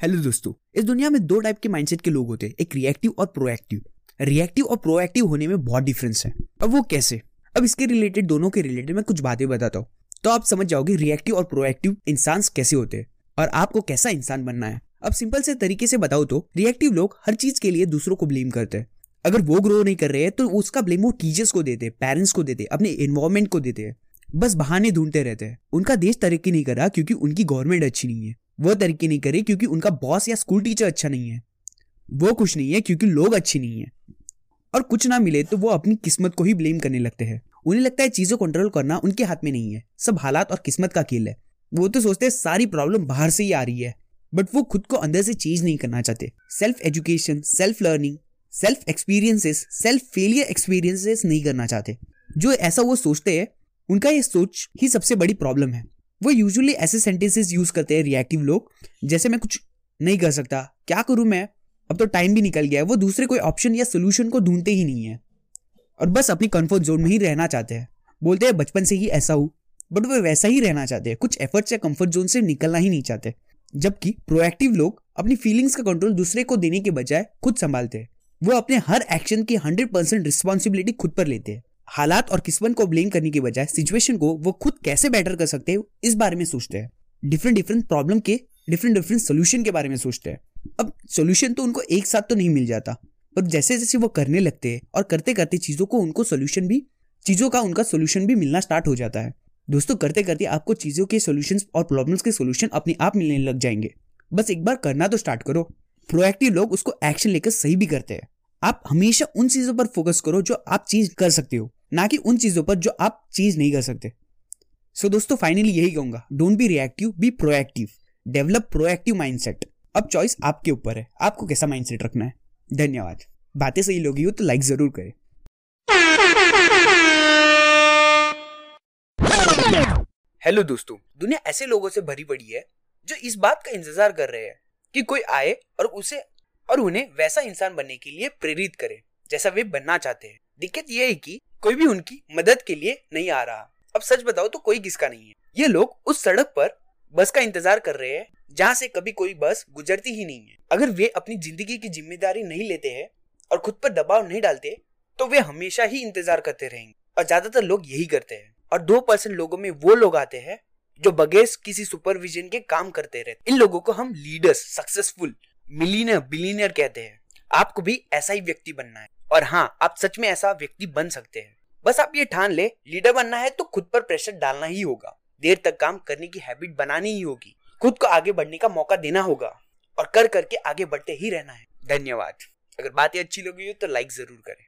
Hello दोस्तों, इस दुनिया में दो टाइप के माइंडसेट के लोग होते हैं, एक रिएक्टिव और प्रोएक्टिव रिएक्टिव और प्रोएक्टिव होने में बहुत डिफरेंस है। अब वो कैसे? अब इसके रिलेटेड दोनों के रिलेटेड मैं कुछ बातें बताता हूँ। तो आप समझ जाओगे रिएक्टिव और प्रोएक्टिव इंसान कैसे होते हैं और आपको कैसा इंसान बनना है। अब सिंपल से तरीके से बताओ तो रिएक्टिव लोग हर चीज़ के लिए दूसरों को ब्लेम करते हैं। अगर वो ग्रो नहीं कर रहे हैं तो उसका ब्लेम वो टीचर्स को देते पेरेंट्स को देते अपने इन्वायरमेंट को देते हैं। बस बहाने ढूंढते रहते हैं। उनका देश तरक्की नहीं कर रहा क्योंकि उनकी गवर्नमेंट अच्छी नहीं है। वो तरक्की नहीं करे क्योंकि उनका बॉस या स्कूल टीचर अच्छा नहीं है। वो कुछ नहीं है क्योंकि लोग अच्छे नहीं है। और कुछ ना मिले तो वो अपनी किस्मत को ही ब्लेम करने लगते हैं। उन्हें लगता है चीज़ों कंट्रोल करना उनके हाथ में नहीं है। सब हालात और किस्मत का खेल है। वो तो सोचते हैं सारी प्रॉब्लम बाहर से ही आ रही है। बट वो खुद को अंदर से चेंज नहीं करना चाहते। Self education self learning self experiences self failure experiences नहीं करना चाहते। जो ऐसा वो सोचते हैं, उनका ये सोच ही सबसे बड़ी प्रॉब्लम है। वो यूजुअली ऐसे सेंटेंसेस यूज़ करते हैं रिएक्टिव लोग, जैसे मैं कुछ नहीं कर सकता। क्या करूँ मैं? अब तो टाइम भी निकल गया है। वो दूसरे कोई ऑप्शन या सोल्यूशन को ढूंढते ही नहीं है। और बस अपनी कंफर्ट जोन में ही रहना चाहते हैं। बोलते हैं, बचपन से ही ऐसा हूँ। बट वो वैसा ही रहना चाहते हैं। कुछ एफर्ट्स या कंफर्ट जोन से निकलना ही नहीं चाहते। जबकि प्रोएक्टिव लोग अपनी फीलिंग्स का कंट्रोल दूसरे को देने के बजाय खुद संभालते हैं। वो अपने हर एक्शन की हंड्रेड परसेंट रिस्पॉन्सिबिलिटी खुद पर लेते हैं। हालात और किस्मत को ब्लेम करने की बजाय सिचुएशन को वो खुद कैसे बेटर कर सकते हैं, इस बारे में सोचते हैं। डिफरेंट डिफरेंट प्रॉब्लम के डिफरेंट डिफरेंट सोल्यूशन के बारे में सोचते हैं। अब सोल्यूशन तो उनको एक साथ तो नहीं मिल जाता, पर जैसे जैसे वो करने लगते हैं और करते करते चीज़ों को उनको सोल्यूशन भी, चीज़ों का उनका सोल्यूशन भी मिलना स्टार्ट हो जाता है। दोस्तों, करते करते आपको चीज़ों के सोल्यूशन और प्रॉब्लम्स के सोल्यूशन अपने आप मिलने लग जाएँगे। बस एक बार करना तो स्टार्ट करो। प्रोएक्टिव लोग उसको एक्शन लेकर सही भी करते हैं। आप हमेशा उन चीज़ों पर फोकस करो जो आप चीज़ कर सकते हो। ना कि उन चीज़ों पर जो आप चीज़ नहीं कर सकते। सो so, दोस्तों फाइनली यही कहूँगा don't be reactive be proactive develop proactive mindset अब चॉइस आपके ऊपर है। आपको कैसा माइंडसेट रखना है? धन्यवाद। बातें सही लोगी हो तो लाइक ज़रूर करें। हेलो दोस्तों। दुनिया ऐसे लोगों से भरी पड़ी है जो इस बात का इंतज़ार कर रहे हैं कि कोई आए और उसे और उन्हें वैसा इंसान बनने के लिए प्रेरित करे जैसा वे बनना चाहते हैं। दिक्कत ये है कि कोई भी उनकी मदद के लिए नहीं आ रहा। अब सच बताओ तो कोई किसका नहीं है? ये लोग उस सड़क पर बस का इंतज़ार कर रहे हैं, जहाँ से कभी कोई बस गुजरती ही नहीं है। अगर वे अपनी ज़िंदगी की ज़िम्मेदारी नहीं लेते हैं और खुद पर दबाव नहीं डालते तो वे हमेशा ही इंतज़ार करते रहेंगे। और ज़्यादातर लोग यही करते हैं। और दो परसेंट लोगों में वो लोग आते हैं, जो बगैर किसी सुपरविजन के काम करते रहते इन लोगों को हम लीडर्स सक्सेसफुल मिलीनियर बिलीनियर कहते हैं। आपको भी ऐसा ही व्यक्ति बनना है। और हाँ आप सच में ऐसा व्यक्ति बन सकते हैं। बस आप ये ठान ले, लीडर बनना है तो खुद पर प्रेशर डालना ही होगा। देर तक काम करने की हैबिट बनानी ही होगी। खुद को आगे बढ़ने का मौका देना होगा और कर करके आगे बढ़ते ही रहना है। धन्यवाद। अगर बातें अच्छी लगी हो तो लाइक ज़रूर करें।